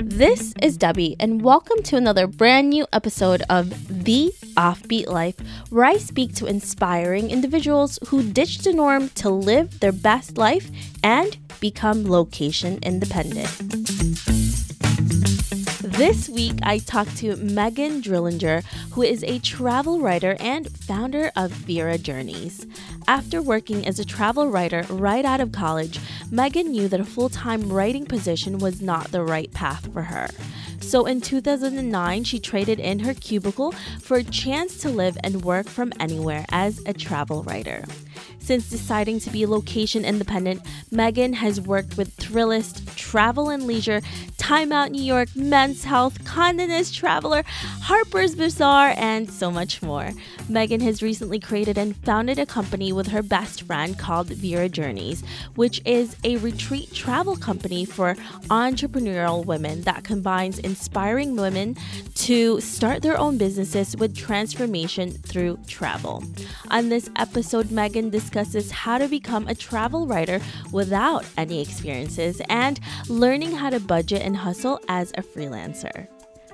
This is Debbie, and welcome to another brand new episode of The Offbeat Life, where I speak to inspiring individuals who ditch the norm to live their best life and become location independent. This week, I talked to Meagan Drillinger, who is a travel writer and founder of Vaera Journeys. After working as a travel writer right out of college, Meagan knew that a full time writing position was not the right path for her. So in 2009, she traded in her cubicle for a chance to live and work from anywhere as a travel writer. Since deciding to be location independent, Meagan has worked with Thrillist, Travel and Leisure, Time Out New York, Men's Health, Condé Nast Traveler, Harper's Bazaar, and so much more. Meagan has recently created and founded a company with her best friend called Vaera Journeys, which is a retreat travel company for entrepreneurial women that combines inspiring women to start their own businesses with transformation through travel. On this episode, Meagan discusses how to become a travel writer without any experiences and learning how to budget and hustle as a freelancer.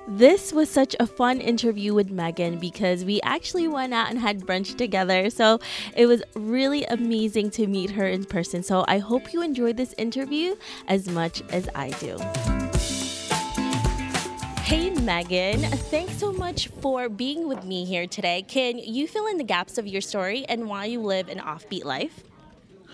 This was such a fun interview with Meagan because we actually went out and had brunch together. So it was really amazing to meet her in person. So I hope you enjoyed this interview as much as I do. Hey Meagan, thanks so much for being with me here today. Can you fill in the gaps of your story and why you live an offbeat life?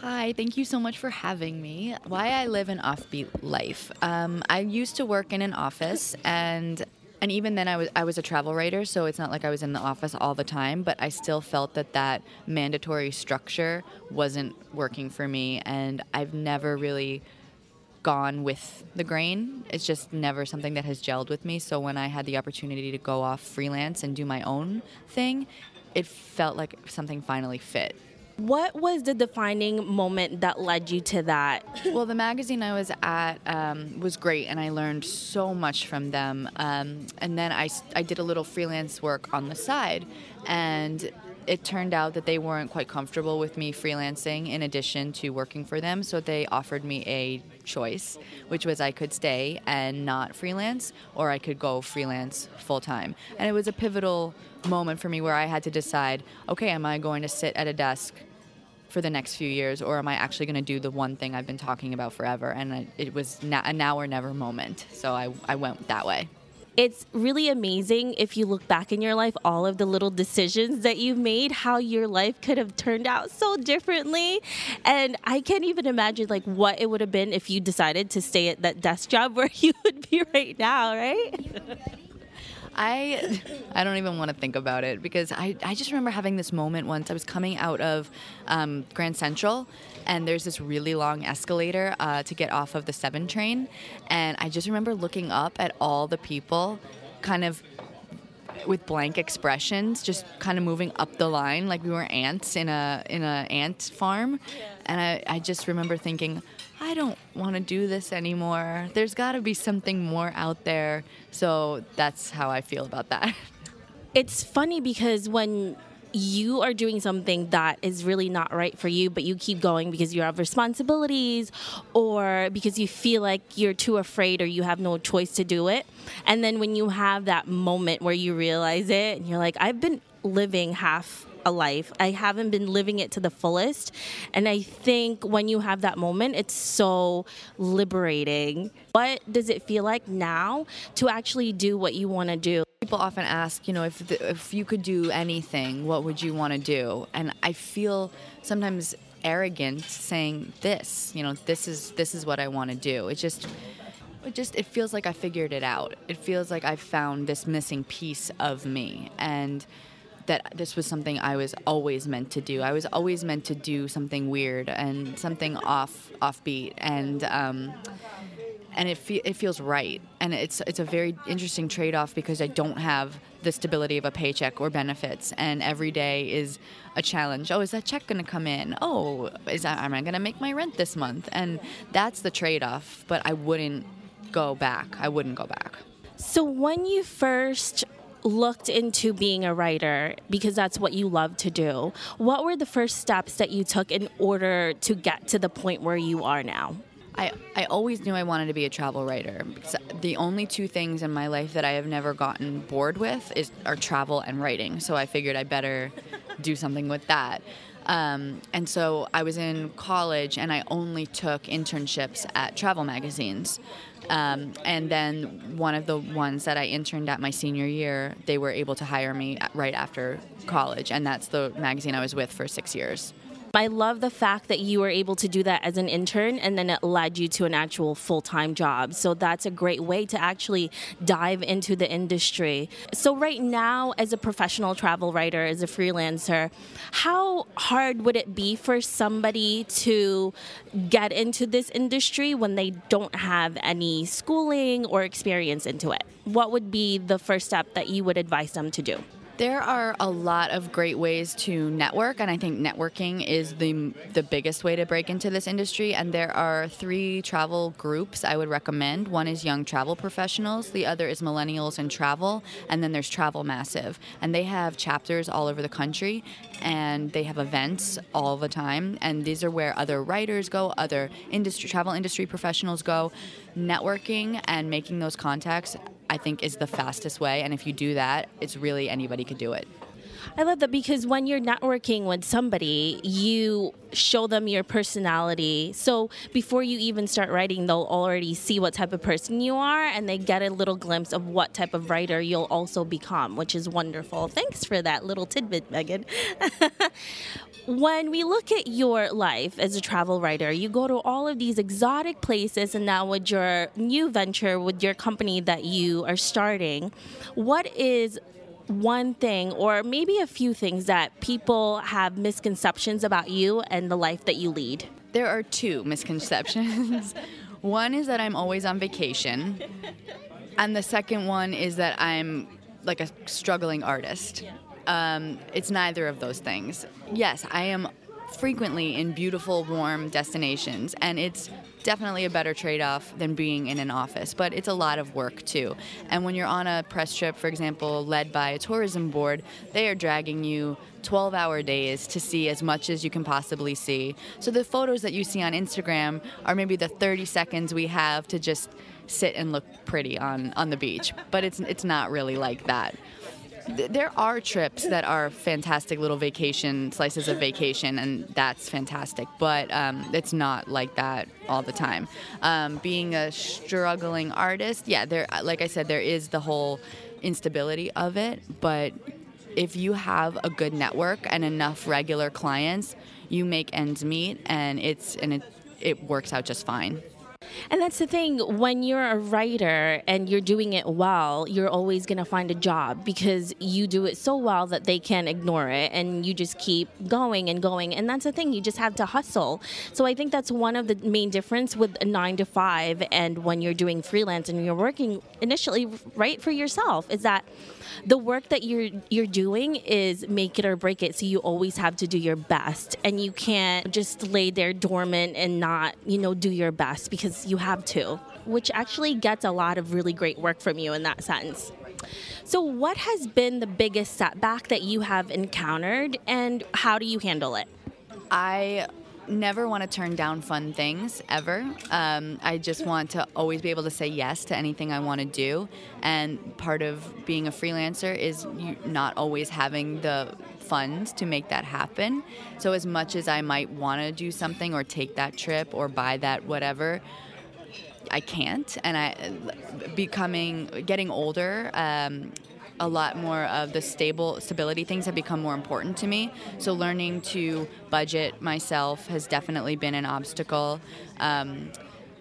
Hi, thank you so much for having me. Why I live an offbeat life. Um, I used to work in an office, and and even then I was I was a travel writer, so it's not like I was in the office all the time. But I still felt that that mandatory structure wasn't working for me, and I've never really gone with the grain. It's just never something that has gelled with me. So when I had the opportunity to go off freelance and do my own thing, it felt like something finally fit. What was the defining moment that led you to that? well, the magazine I was at um, was great, and I learned so much from them. Um, and then I, I did a little freelance work on the side, and it turned out that they weren't quite comfortable with me freelancing in addition to working for them. So they offered me a choice, which was I could stay and not freelance, or I could go freelance full time. And it was a pivotal moment for me where I had to decide okay, am I going to sit at a desk? for the next few years, or am I actually going to do the one thing I've been talking about forever? And it was a now or never moment. So I, I went that way. It's really amazing if you look back in your life, all of the little decisions that you've made, how your life could have turned out so differently. And I can't even imagine like what it would have been if you decided to stay at that desk job where you would be right now, right? I I don't even want to think about it because I, I just remember having this moment once. I was coming out of um, Grand Central, and there's this really long escalator uh, to get off of the 7 train. And I just remember looking up at all the people kind of with blank expressions, just kind of moving up the line like we were ants in a in a ant farm. And I, I just remember thinking, I don't want to do this anymore. There's got to be something more out there. So that's how I feel about that. It's funny because when you are doing something that is really not right for you, but you keep going because you have responsibilities or because you feel like you're too afraid or you have no choice to do it. And then when you have that moment where you realize it and you're like, I've been living half a life. I haven't been living it to the fullest. And I think when you have that moment, it's so liberating. What does it feel like now to actually do what you want to do? People often ask, you know, if the, if you could do anything, what would you want to do? And I feel sometimes arrogant saying this, you know, this is this is what I want to do. It just it just it feels like I figured it out. It feels like I found this missing piece of me and that this was something I was always meant to do. I was always meant to do something weird and something off offbeat and um, and it fe- it feels right. And it's it's a very interesting trade off because I don't have the stability of a paycheck or benefits, and every day is a challenge. Oh, is that check going to come in? Oh, is that, am I going to make my rent this month? And that's the trade off. But I wouldn't go back. I wouldn't go back. So when you first looked into being a writer because that's what you love to do. What were the first steps that you took in order to get to the point where you are now? I, I always knew I wanted to be a travel writer. The only two things in my life that I have never gotten bored with is are travel and writing. So I figured I better do something with that. Um, and so I was in college and I only took internships at travel magazines. Um, and then one of the ones that I interned at my senior year, they were able to hire me right after college. And that's the magazine I was with for six years. I love the fact that you were able to do that as an intern and then it led you to an actual full time job. So that's a great way to actually dive into the industry. So, right now, as a professional travel writer, as a freelancer, how hard would it be for somebody to get into this industry when they don't have any schooling or experience into it? What would be the first step that you would advise them to do? There are a lot of great ways to network, and I think networking is the the biggest way to break into this industry. And there are three travel groups I would recommend. One is Young Travel Professionals, the other is Millennials in Travel, and then there's Travel Massive. And they have chapters all over the country, and they have events all the time. And these are where other writers go, other industry travel industry professionals go. Networking and making those contacts I think is the fastest way. And if you do that, it's really anybody could do it. I love that because when you're networking with somebody, you show them your personality. So before you even start writing, they'll already see what type of person you are and they get a little glimpse of what type of writer you'll also become, which is wonderful. Thanks for that little tidbit, Meagan. when we look at your life as a travel writer, you go to all of these exotic places, and now with your new venture, with your company that you are starting, what is one thing or maybe a few things that people have misconceptions about you and the life that you lead? There are two misconceptions. one is that I'm always on vacation, and the second one is that I'm like a struggling artist. Um, it's neither of those things. Yes, I am frequently in beautiful, warm destinations, and it's definitely a better trade off than being in an office, but it's a lot of work too. And when you're on a press trip, for example, led by a tourism board, they are dragging you 12 hour days to see as much as you can possibly see. So the photos that you see on Instagram are maybe the 30 seconds we have to just sit and look pretty on, on the beach, but it's, it's not really like that there are trips that are fantastic little vacation slices of vacation, and that's fantastic. But um, it's not like that all the time. Um, being a struggling artist, yeah, there. Like I said, there is the whole instability of it, but if you have a good network and enough regular clients, you make ends meet, and it's and it it works out just fine. And that's the thing when you're a writer and you're doing it well, you're always going to find a job because you do it so well that they can't ignore it and you just keep going and going. And that's the thing, you just have to hustle. So I think that's one of the main difference with a 9 to 5 and when you're doing freelance and you're working initially right for yourself is that the work that you're you're doing is make it or break it so you always have to do your best and you can't just lay there dormant and not you know do your best because you have to which actually gets a lot of really great work from you in that sense so what has been the biggest setback that you have encountered and how do you handle it I never want to turn down fun things ever. Um, I just want to always be able to say yes to anything I want to do. And part of being a freelancer is not always having the funds to make that happen. So, as much as I might want to do something or take that trip or buy that whatever, I can't. And I becoming getting older. Um, a lot more of the stable stability things have become more important to me. So learning to budget myself has definitely been an obstacle. Um,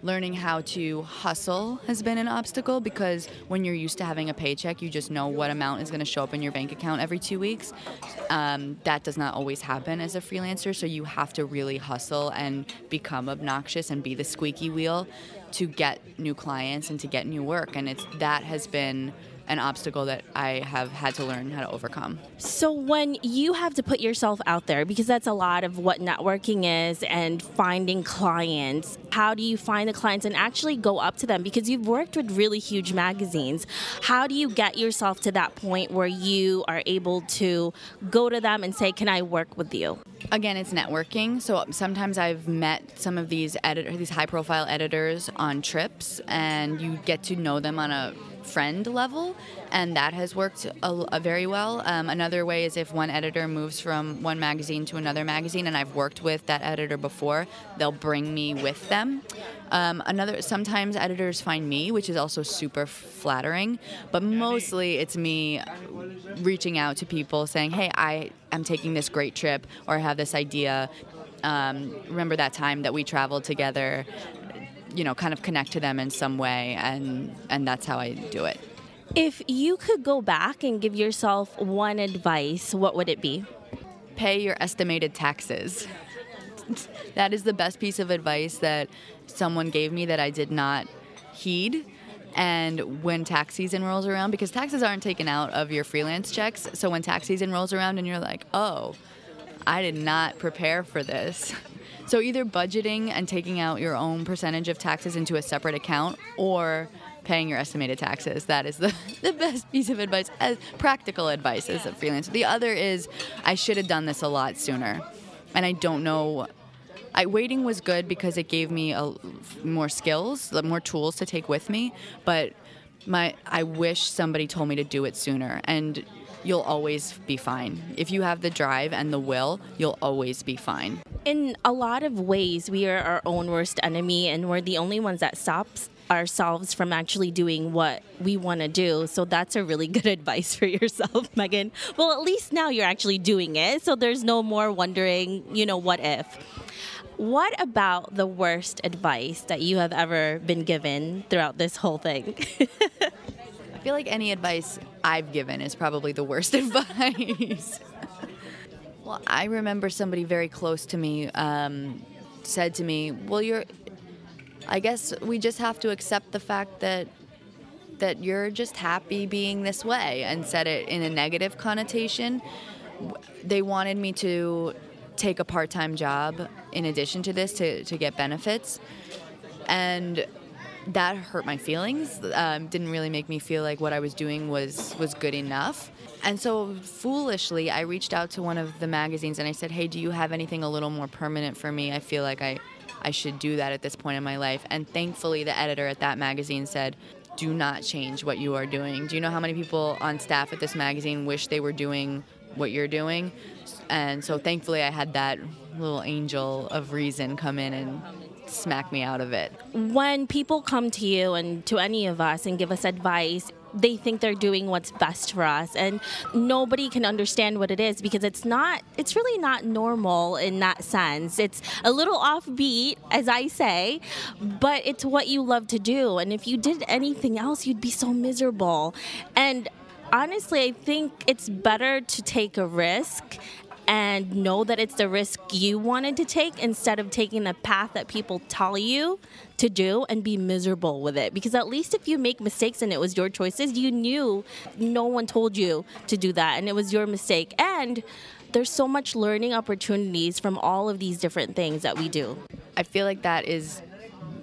learning how to hustle has been an obstacle because when you're used to having a paycheck, you just know what amount is going to show up in your bank account every two weeks. Um, that does not always happen as a freelancer, so you have to really hustle and become obnoxious and be the squeaky wheel to get new clients and to get new work. And it's that has been an obstacle that I have had to learn how to overcome. So, when you have to put yourself out there, because that's a lot of what networking is and finding clients, how do you find the clients and actually go up to them? Because you've worked with really huge magazines. How do you get yourself to that point where you are able to go to them and say, Can I work with you? Again, it's networking. So sometimes I've met some of these editor, these high profile editors on trips, and you get to know them on a friend level, and that has worked a, a very well. Um, another way is if one editor moves from one magazine to another magazine, and I've worked with that editor before, they'll bring me with them. Um, another sometimes editors find me, which is also super flattering, but mostly it's me reaching out to people saying, "Hey, I am taking this great trip, or I have this idea." Um, remember that time that we traveled together you know, kind of connect to them in some way, and and that's how I do it. If you could go back and give yourself one advice, what would it be? Pay your estimated taxes. that is the best piece of advice that someone gave me that I did not heed. And when tax season rolls around, because taxes aren't taken out of your freelance checks, so when tax season rolls around and you're like, oh, I did not prepare for this. So either budgeting and taking out your own percentage of taxes into a separate account or paying your estimated taxes. That is the, the best piece of advice, as practical advice as a freelancer. The other is I should have done this a lot sooner. And I don't know I, waiting was good because it gave me a, more skills, more tools to take with me. But my, I wish somebody told me to do it sooner. And you'll always be fine. If you have the drive and the will, you'll always be fine. In a lot of ways, we are our own worst enemy, and we're the only ones that stops ourselves from actually doing what we want to do. So that's a really good advice for yourself, Meagan. Well, at least now you're actually doing it. So there's no more wondering, you know, what if. What about the worst advice that you have ever been given throughout this whole thing? I feel like any advice I've given is probably the worst advice. Well, I remember somebody very close to me um, said to me, "Well, you're. I guess we just have to accept the fact that that you're just happy being this way," and said it in a negative connotation. They wanted me to take a part-time job in addition to this to, to get benefits and that hurt my feelings. Um, didn't really make me feel like what I was doing was was good enough. And so foolishly, I reached out to one of the magazines and I said, "Hey, do you have anything a little more permanent for me? I feel like I I should do that at this point in my life." And thankfully, the editor at that magazine said, "Do not change what you are doing. Do you know how many people on staff at this magazine wish they were doing what you're doing?" And so thankfully, I had that little angel of reason come in and smack me out of it. When people come to you and to any of us and give us advice, they think they're doing what's best for us. And nobody can understand what it is because it's not it's really not normal in that sense. It's a little offbeat as i say but it's what you love to do. And if you did anything else you'd be so miserable. And honestly i think it's better to take a risk and know that it's the risk you wanted to take instead of taking the path that people tell you to do and be miserable with it. Because at least if you make mistakes and it was your choices, you knew no one told you to do that and it was your mistake. And there's so much learning opportunities from all of these different things that we do. I feel like that is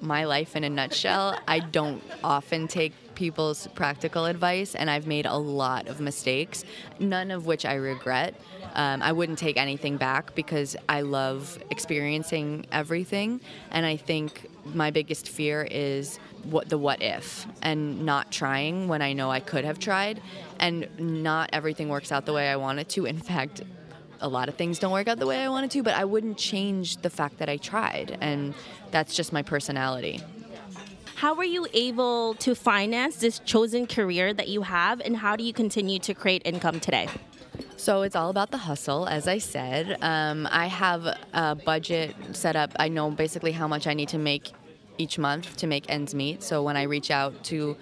my life in a nutshell. I don't often take people's practical advice, and I've made a lot of mistakes, none of which I regret. Um, I wouldn't take anything back because I love experiencing everything, and I think my biggest fear is what the what if and not trying when I know I could have tried, and not everything works out the way I want it to. In fact, a lot of things don't work out the way I wanted to, but I wouldn't change the fact that I tried, and that's just my personality. How were you able to finance this chosen career that you have, and how do you continue to create income today? So it's all about the hustle, as I said. Um, I have a budget set up. I know basically how much I need to make each month to make ends meet. So when I reach out to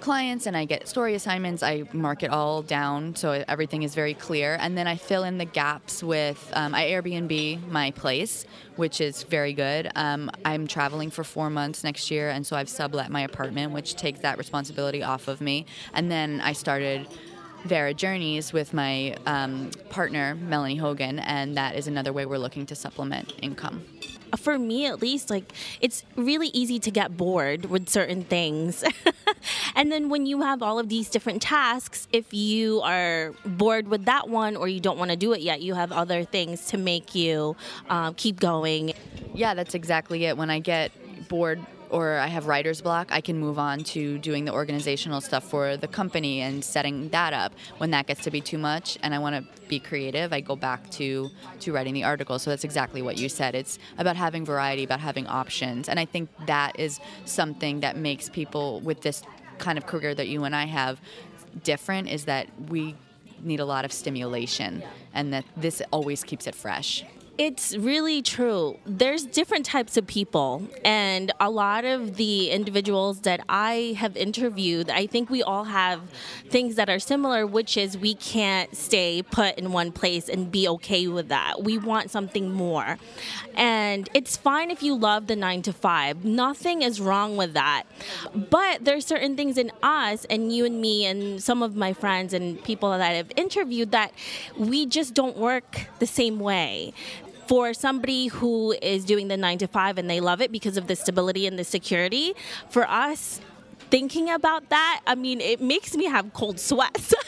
clients and I get story assignments, I mark it all down so everything is very clear. And then I fill in the gaps with, um, I Airbnb my place, which is very good. Um, I'm traveling for four months next year, and so I've sublet my apartment, which takes that responsibility off of me. And then I started. Vaera Journeys with my um, partner, Melanie Hogan, and that is another way we're looking to supplement income for me at least, like it's really easy to get bored with certain things. and then when you have all of these different tasks, if you are bored with that one or you don't want to do it yet, you have other things to make you um, keep going. Yeah, that's exactly it. When I get bored or I have writer's block, I can move on to doing the organizational stuff for the company and setting that up. When that gets to be too much and I want to be creative, I go back to to writing the article. So that's exactly what you said. It's about having variety, about having options. And I think that is something that makes people with this kind of career that you and I have different is that we need a lot of stimulation and that this always keeps it fresh. It's really true. There's different types of people, and a lot of the individuals that I have interviewed, I think we all have things that are similar, which is we can't stay put in one place and be okay with that. We want something more. And it's fine if you love the nine to five, nothing is wrong with that. But there's certain things in us, and you and me, and some of my friends and people that I've interviewed, that we just don't work the same way for somebody who is doing the nine to five and they love it because of the stability and the security, for us, thinking about that, I mean, it makes me have cold sweats.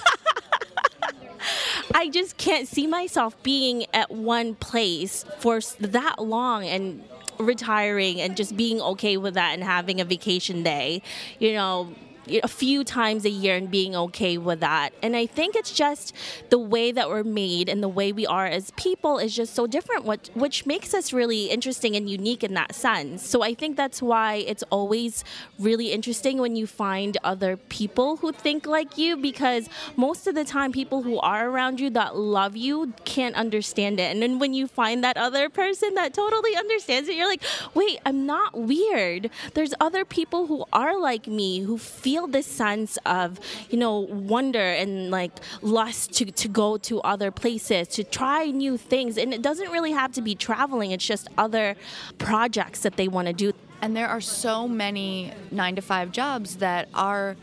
I just can't see myself being at one place for that long and retiring and just being okay with that and having a vacation day. You know, a few times a year and being okay with that. And I think it's just the way that we're made and the way we are as people is just so different, which, makes us really interesting and unique in that sense. So I think that's why it's always really interesting when you find other people who think like you because most of the time, people who are around you that love you can't understand it. And then when you find that other person that totally understands it, you're like, wait, I'm not weird. There's other people who are like me who feel feel this sense of, you know, wonder and like lust to, to go to other places, to try new things. And it doesn't really have to be traveling, it's just other projects that they want to do. And there are so many nine to five jobs that are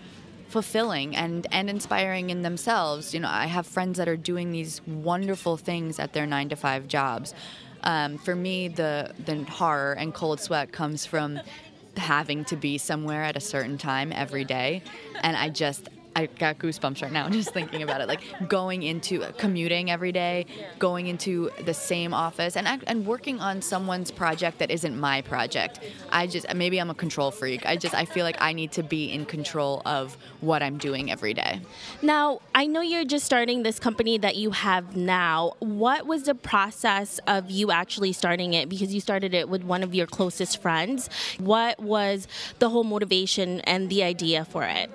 fulfilling and, and inspiring in themselves. You know, I have friends that are doing these wonderful things at their nine to five jobs. Um, for me, the the horror and cold sweat comes from having to be somewhere at a certain time every day. And I just, I got goosebumps right now just thinking about it. Like going into commuting every day, going into the same office, and and working on someone's project that isn't my project. I just maybe I'm a control freak. I just I feel like I need to be in control of what I'm doing every day. Now I know you're just starting this company that you have now. What was the process of you actually starting it? Because you started it with one of your closest friends. What was the whole motivation and the idea for it?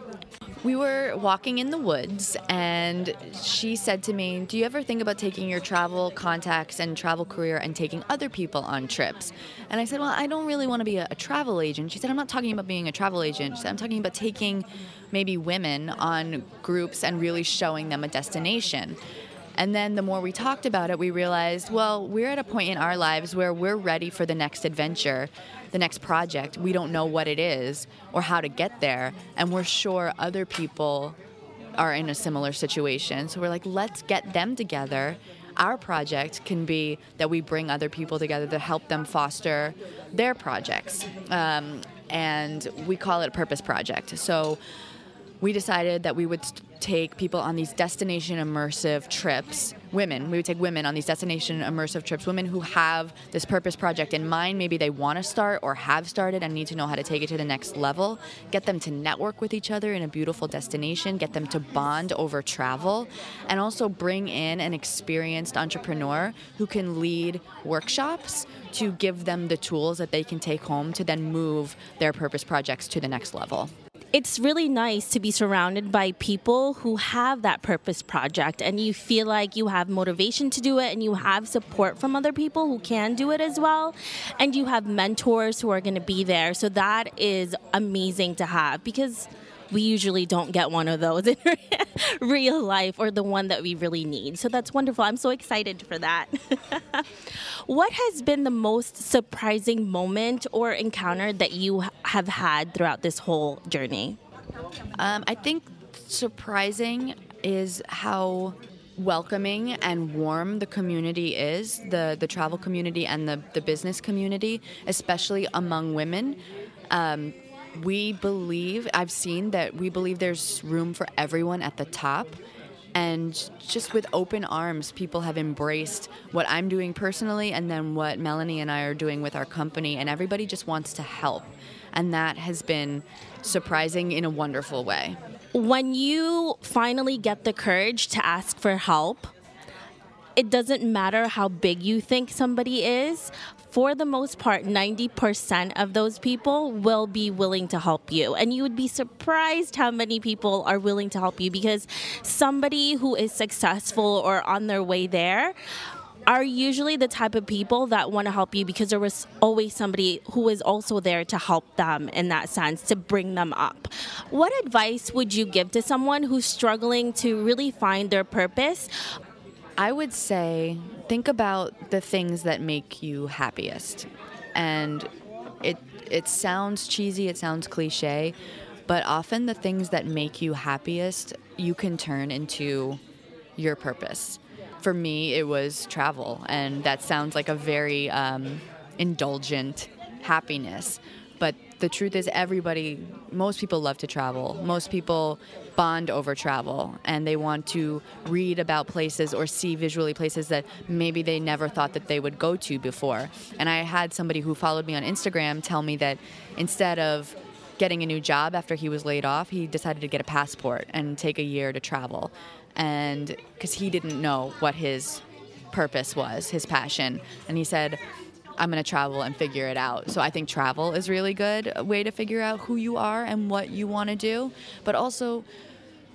We were walking in the woods, and she said to me, Do you ever think about taking your travel contacts and travel career and taking other people on trips? And I said, Well, I don't really want to be a, a travel agent. She said, I'm not talking about being a travel agent. She said, I'm talking about taking maybe women on groups and really showing them a destination. And then the more we talked about it, we realized, well, we're at a point in our lives where we're ready for the next adventure the next project. We don't know what it is or how to get there, and we're sure other people are in a similar situation. So we're like, let's get them together. Our project can be that we bring other people together to help them foster their projects. Um, and we call it a purpose project. So we decided that we would take people on these destination immersive trips women. We would take women on these destination immersive trips women who have this purpose project in mind. Maybe they want to start or have started and need to know how to take it to the next level. Get them to network with each other in a beautiful destination. Get them to bond over travel. And also bring in an experienced entrepreneur who can lead workshops to give them the tools that they can take home to then move their purpose projects to the next level it's really nice to be surrounded by people who have that purpose project and you feel like you have motivation to do it and you have support from other people who can do it as well and you have mentors who are going to be there. So that is amazing to have because we usually don't get one of those in real life or the one that we really need. So that's wonderful. I'm so excited for that. what has been the most surprising moment or encounter that you have had throughout this whole journey? Um, I think surprising is how welcoming and warm the community is the the travel community and the the business community especially among women um, we believe i've seen that we believe there's room for everyone at the top. And just with open arms people have embraced what i'm doing personally and then what melanie and i are doing with our company. And everybody just wants to help. And that has been surprising in a wonderful way. When you finally get the courage to ask for help, it doesn't matter how big you think somebody is. For the most part, 90% of those people will be willing to help you. And you would be surprised how many people are willing to help you because somebody who is successful or on their way there are usually the type of people that want to help you because there was always somebody who was also there to help them in that sense, to bring them up. What advice would you give to someone who's struggling to really find their purpose? I would say think about the things that make you happiest. And it it sounds cheesy, it sounds cliche, but often the things that make you happiest you can turn into your purpose for me, it was travel, and that sounds like a very um, indulgent happiness. But the truth is, everybody, most people love to travel. Most people bond over travel, and they want to read about places or see visually places that maybe they never thought that they would go to before. And I had somebody who followed me on Instagram tell me that instead of getting a new job after he was laid off, he decided to get a passport and take a year to travel and because he didn't know what his purpose was, his passion, and he said, I'm going to travel and figure it out. So I think travel is really good way to figure out who you are and what you want to do, but also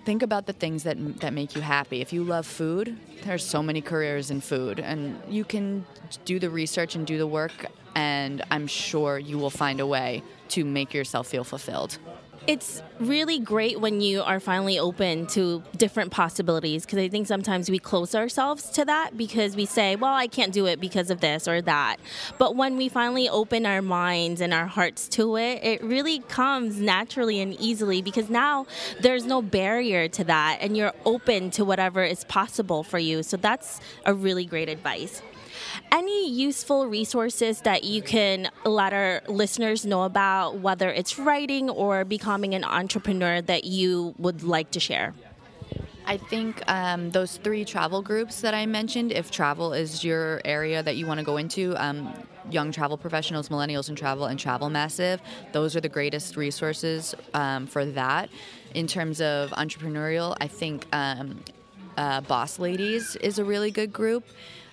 think about the things that that make you happy. If you love food, there's so many careers in food and you can do the research and do the work and I'm sure you will find a way to make yourself feel fulfilled. It's really great when you are finally open to different possibilities because I think sometimes we close ourselves to that because we say, well, I can't do it because of this or that. But when we finally open our minds and our hearts to it, it really comes naturally and easily because now there's no barrier to that and you're open to whatever is possible for you. So that's a really great advice any useful resources that you can let our listeners know about, whether it's writing or becoming an entrepreneur, that you would like to share? I think um, those three travel groups that I mentioned, if travel is your area that you want to go into, um, Young Travel Professionals, Millennials in Travel, and Travel Massive, those are the greatest resources um, for that. In terms of entrepreneurial, I think um, uh, Boss Ladies is a really good group.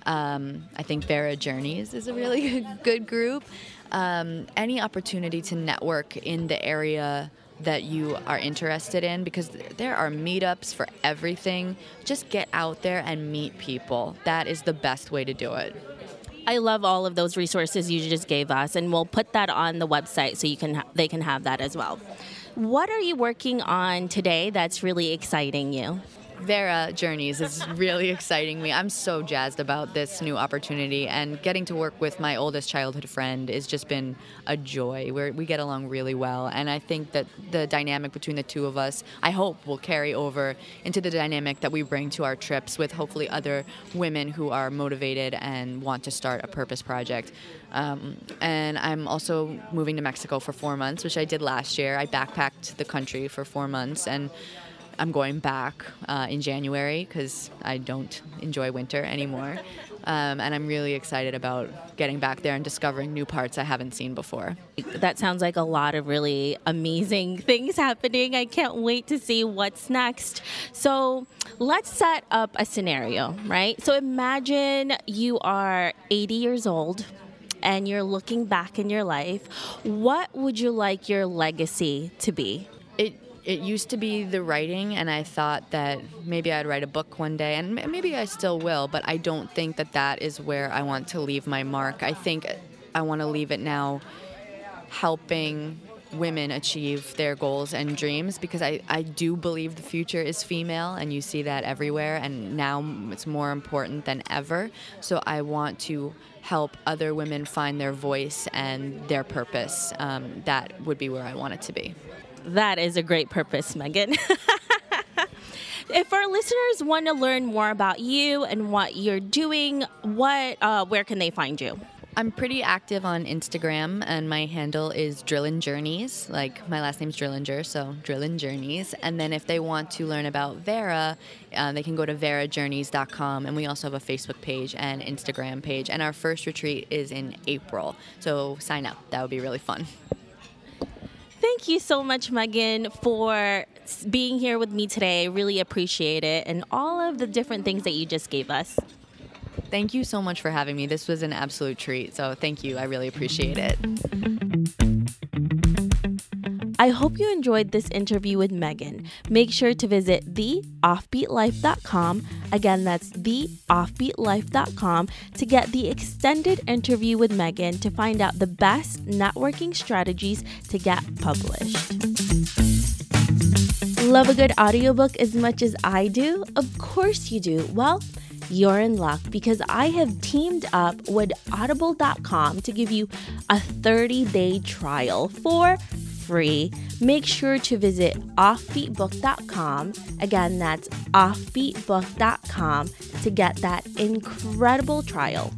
Um, I think Vaera Journeys is a really good group. Um, any opportunity to network in the area that you are interested in because there are meetups for everything. Just get out there and meet people. That is the best way to do it. I love all of those resources you just gave us, and we'll put that on the website so you can they can have that as well. What are you working on today that's really exciting you? Vaera Journeys is really exciting me. I'm so jazzed about this new opportunity and getting to work with my oldest childhood friend has just been a joy. we we get along really well, and I think that the dynamic between the two of us, I hope, will carry over into the dynamic that we bring to our trips with hopefully other women who are motivated and want to start a purpose project. Um, and I'm also moving to Mexico for four months, which I did last year. I backpacked the country for four months and I'm going back uh, in January because I don't enjoy winter anymore. Um, and I'm really excited about getting back there and discovering new parts I haven't seen before. That sounds like a lot of really amazing things happening. I can't wait to see what's next. So let's set up a scenario, right? So imagine you are 80 years old and you're looking back in your life. What would you like your legacy to be? It it used to be the writing, and I thought that maybe I'd write a book one day, and maybe I still will, but I don't think that that is where I want to leave my mark. I think I want to leave it now helping women achieve their goals and dreams because I, I do believe the future is female and you see that everywhere and now it's more important than ever. So I want to help other women find their voice and their purpose. Um, that would be where I want it to be. That is a great purpose, Meagan. if our listeners want to learn more about you and what you're doing, what uh, where can they find you? I'm pretty active on Instagram, and my handle is Drillin Journeys. Like my last name's Drillinger, so Drillin Journeys. And then if they want to learn about Vaera, uh, they can go to vaerajourneys.com. And we also have a Facebook page and Instagram page. And our first retreat is in April, so sign up. That would be really fun. Thank you so much, Meagan, for being here with me today. I really appreciate it and all of the different things that you just gave us. Thank you so much for having me. This was an absolute treat. So thank you. I really appreciate it. I hope you enjoyed this interview with Meagan. Make sure to visit theoffbeatlife.com. Again, that's theoffbeatlife.com to get the extended interview with Meagan to find out the best networking strategies to get published. Love a good audiobook as much as I do? Of course you do. Well, you're in luck because I have teamed up with audible.com to give you a 30 day trial for free. Make sure to visit offbeatbook.com. Again, that's offbeatbook.com to get that incredible trial.